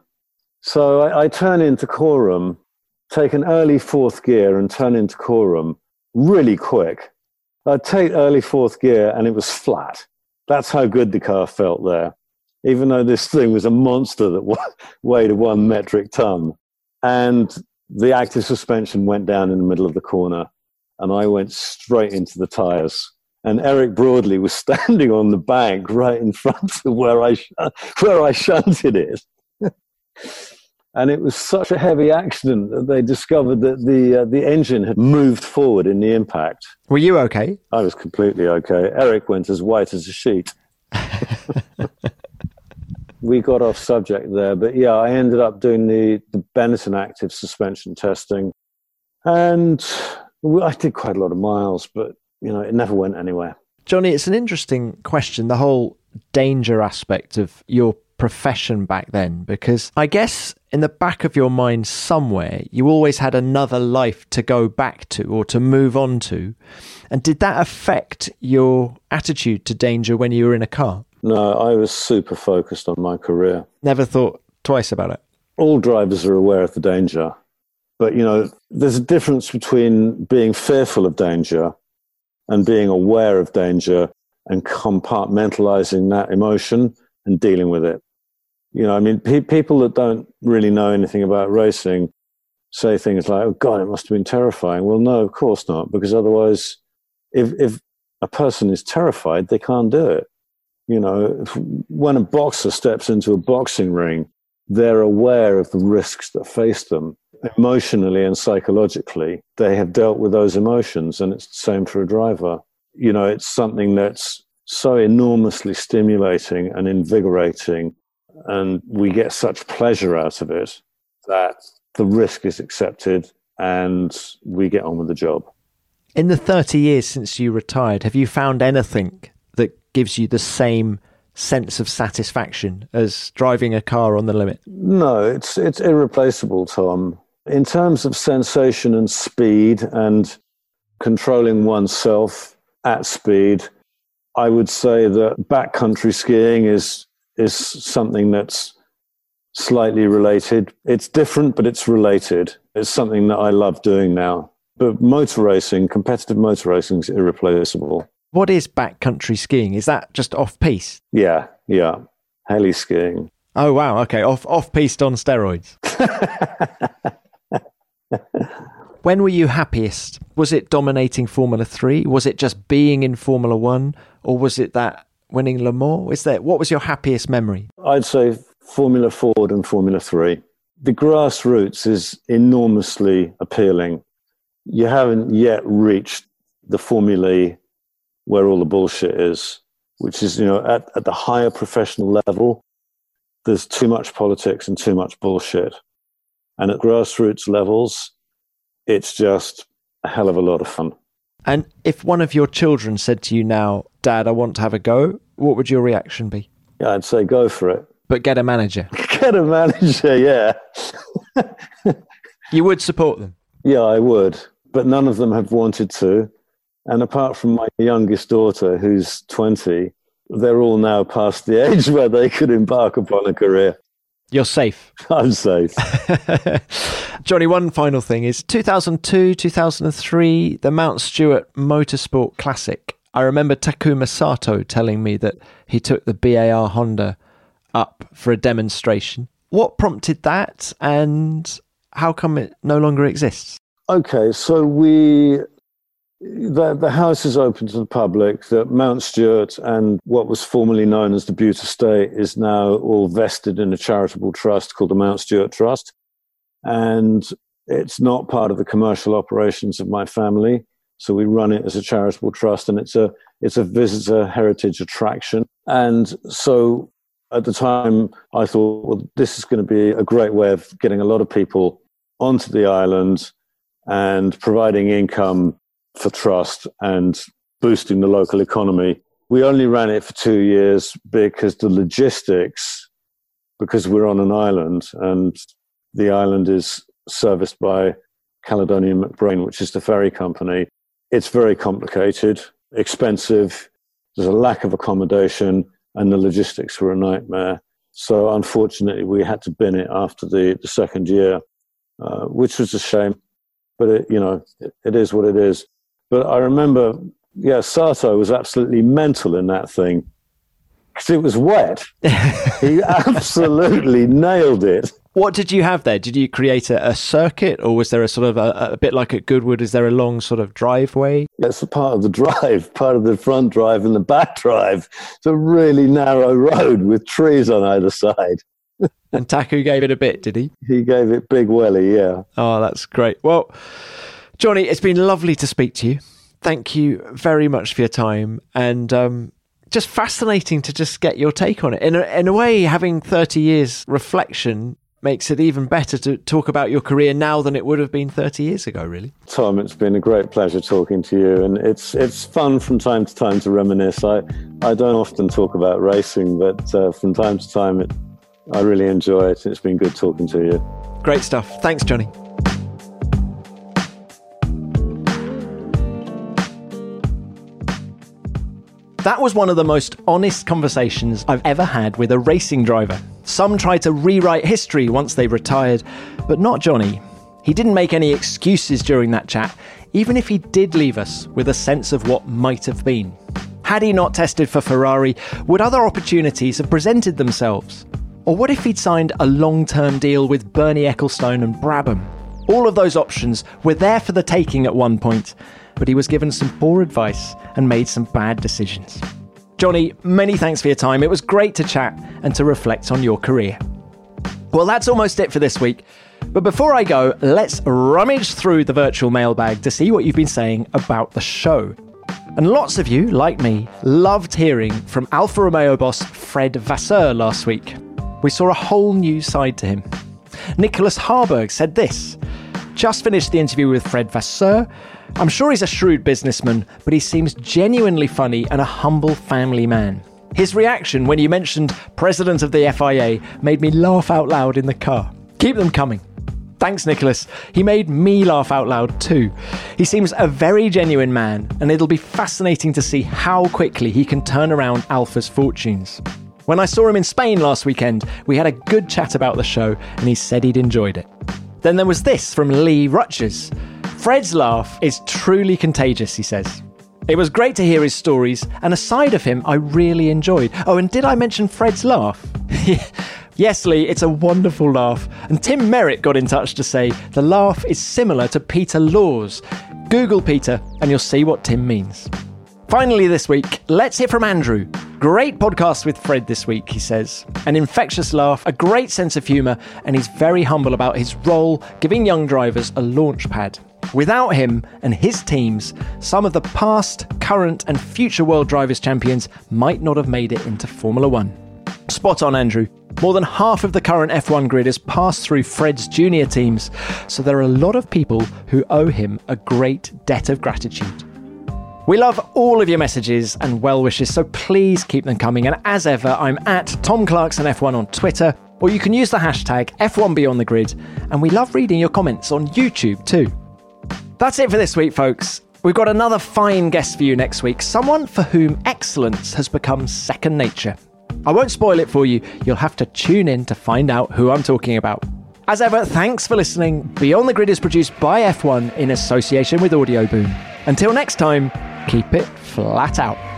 So I, I turn into Coram, take an early fourth gear and turn into Coram really quick. I'd take early fourth gear and it was flat. That's how good the car felt there even though this thing was a monster that weighed one metric ton. And the active suspension went down in the middle of the corner, and I went straight into the tires. And Eric Broadley was standing on the bank right in front of where I where I shunted it. And it was such a heavy accident that they discovered that the uh, the engine had moved forward in the impact. Were you okay? I was completely okay. Eric went as white as a sheet. we got off subject there, but yeah, I ended up doing the, the Benetton active suspension testing, and I did quite a lot of miles, but you know, it never went anywhere. Johnny, it's an interesting question, the whole danger aspect of your profession back then, because I guess in the back of your mind somewhere, you always had another life to go back to or to move on to. And did that affect your attitude to danger when you were in a car? No, I was super focused on my career. Never thought twice about it. All drivers are aware of the danger. But, you know, there's a difference between being fearful of danger and being aware of danger and compartmentalizing that emotion and dealing with it. You know, I mean, pe- people that don't really know anything about racing say things like, oh, God, it must have been terrifying. Well, no, of course not, because otherwise, if, if a person is terrified, they can't do it. You know, when a boxer steps into a boxing ring, they're aware of the risks that face them emotionally and psychologically. They have dealt with those emotions, and it's the same for a driver. You know, it's something that's so enormously stimulating and invigorating, and we get such pleasure out of it that the risk is accepted and we get on with the job. In the 30 years since you retired, have you found anything that gives you the same sense of satisfaction as driving a car on the limit? No, it's it's irreplaceable, Tom. In terms of sensation and speed and controlling oneself at speed, I would say that backcountry skiing is is something that's slightly related. It's different, but it's related. It's something that I love doing now. But motor racing, competitive motor racing, is irreplaceable. What is backcountry skiing? Is that just off piste? Yeah, yeah. Heli skiing. Oh wow, okay. Off off piste on steroids. When were you happiest? Was it dominating Formula 3? Was it just being in Formula 1? Or was it that winning Le Mans? Is that what was your happiest memory? I'd say Formula Ford and Formula 3. The grassroots is enormously appealing. You haven't yet reached the formulae where all the bullshit is, which is, you know, at, at the higher professional level, there's too much politics and too much bullshit. And at grassroots levels, it's just a hell of a lot of fun. And if one of your children said to you now, Dad, I want to have a go, what would your reaction be? Yeah, I'd say go for it. But get a manager. get a manager, yeah. you would support them? Yeah, I would. But none of them have wanted to. And apart from my youngest daughter, who's 20, they're all now past the age where they could embark upon a career. You're safe. I'm safe. Johnny, one final thing is 2002, 2003, the Mount Stuart Motorsport Classic. I remember Takuma Sato telling me that he took the BAR Honda up for a demonstration. What prompted that and how come it no longer exists? Okay, so we the, the house is open to the public. That Mount Stuart and what was formerly known as the Bute Estate is now all vested in a charitable trust called the Mount Stuart Trust. And it's not part of the commercial operations of my family. So we run it as a charitable trust and it's a, it's a visitor heritage attraction. And so at the time, I thought, well, this is going to be a great way of getting a lot of people onto the island and providing income for trust and boosting the local economy. We only ran it for two years because the logistics, because we're on an island and the island is serviced by Caledonian MacBrayne, which is the ferry company. It's very complicated, expensive. There's a lack of accommodation, and the logistics were a nightmare. So, unfortunately, we had to bin it after the, the second year, uh, which was a shame. But it, you know, it, it is what it is. But I remember, yeah, Sato was absolutely mental in that thing because it was wet. he absolutely nailed it. What did you have there? Did you create a, a circuit, or was there a sort of a, a, bit like at Goodwood? Is there a long sort of driveway? That's a part of the drive, part of the front drive and the back drive. It's a really narrow road with trees on either side. and Taku gave it a bit, did he? He gave it big welly, yeah. Oh, that's great. Well, Johnny, it's been lovely to speak to you. Thank you very much for your time and um, just fascinating to just get your take on it. In a, in a way, having 30 years reflection makes it even better to talk about your career now than it would have been 30 years ago, really. Tom, it's been a great pleasure talking to you. And it's, it's fun from time to time to reminisce. I, I don't often talk about racing, but uh, from time to time, it, I really enjoy it. It's been good talking to you. Great stuff. Thanks, Johnny. That was one of the most honest conversations I've ever had with a racing driver. Some tried to rewrite history once they retired, but not Johnny. He didn't make any excuses during that chat, even if he did leave us with a sense of what might have been. Had he not tested for Ferrari, would other opportunities have presented themselves? Or what if he'd signed a long term deal with Bernie Ecclestone and Brabham? All of those options were there for the taking at one point, but he was given some poor advice and made some bad decisions. Johnny, many thanks for your time. It was great to chat and to reflect on your career. Well, that's almost it for this week. But before I go, let's rummage through the virtual mailbag to see what you've been saying about the show. And lots of you, like me, loved hearing from Alfa Romeo boss Fred Vasseur last week. We saw a whole new side to him. Nicholas Harburg said this Just finished the interview with Fred Vasseur I'm sure he's a shrewd businessman, but he seems genuinely funny and a humble family man. His reaction when you mentioned president of the FIA made me laugh out loud in the car. Keep them coming. Thanks, Nicholas. He made me laugh out loud too. He seems a very genuine man, and it'll be fascinating to see how quickly he can turn around Alfa's fortunes. When I saw him in Spain last weekend, we had a good chat about the show, and he said he'd enjoyed it. Then there was this from Lee Rutgers. Fred's laugh is truly contagious, he says. It was great to hear his stories, and a side of him I really enjoyed. Oh, and did I mention Fred's laugh? Yes, Lee, it's a wonderful laugh. And Tim Merritt got in touch to say the laugh is similar to Peter Law's. Google Peter and you'll see what Tim means. Finally, this week, let's hear from Andrew. Great podcast with Fred this week, he says. An infectious laugh, a great sense of humour, and he's very humble about his role giving young drivers a launch pad. Without him and his teams, some of the past, current, and future World Drivers' Champions might not have made it into Formula One. Spot on, Andrew. More than half of the current F1 grid has passed through Fred's junior teams, so there are a lot of people who owe him a great debt of gratitude. We love all of your messages and well wishes, so please keep them coming. And as ever, I'm at Tom Clarkson F1 on Twitter, or you can use the hashtag F1BeyondTheGrid, and we love reading your comments on YouTube too. That's it for this week, folks. We've got another fine guest for you next week, someone for whom excellence has become second nature. I won't spoil it for you, you'll have to tune in to find out who I'm talking about. As ever, thanks for listening. Beyond the Grid is produced by F1 in association with Audioboom. Until next time, keep it flat out.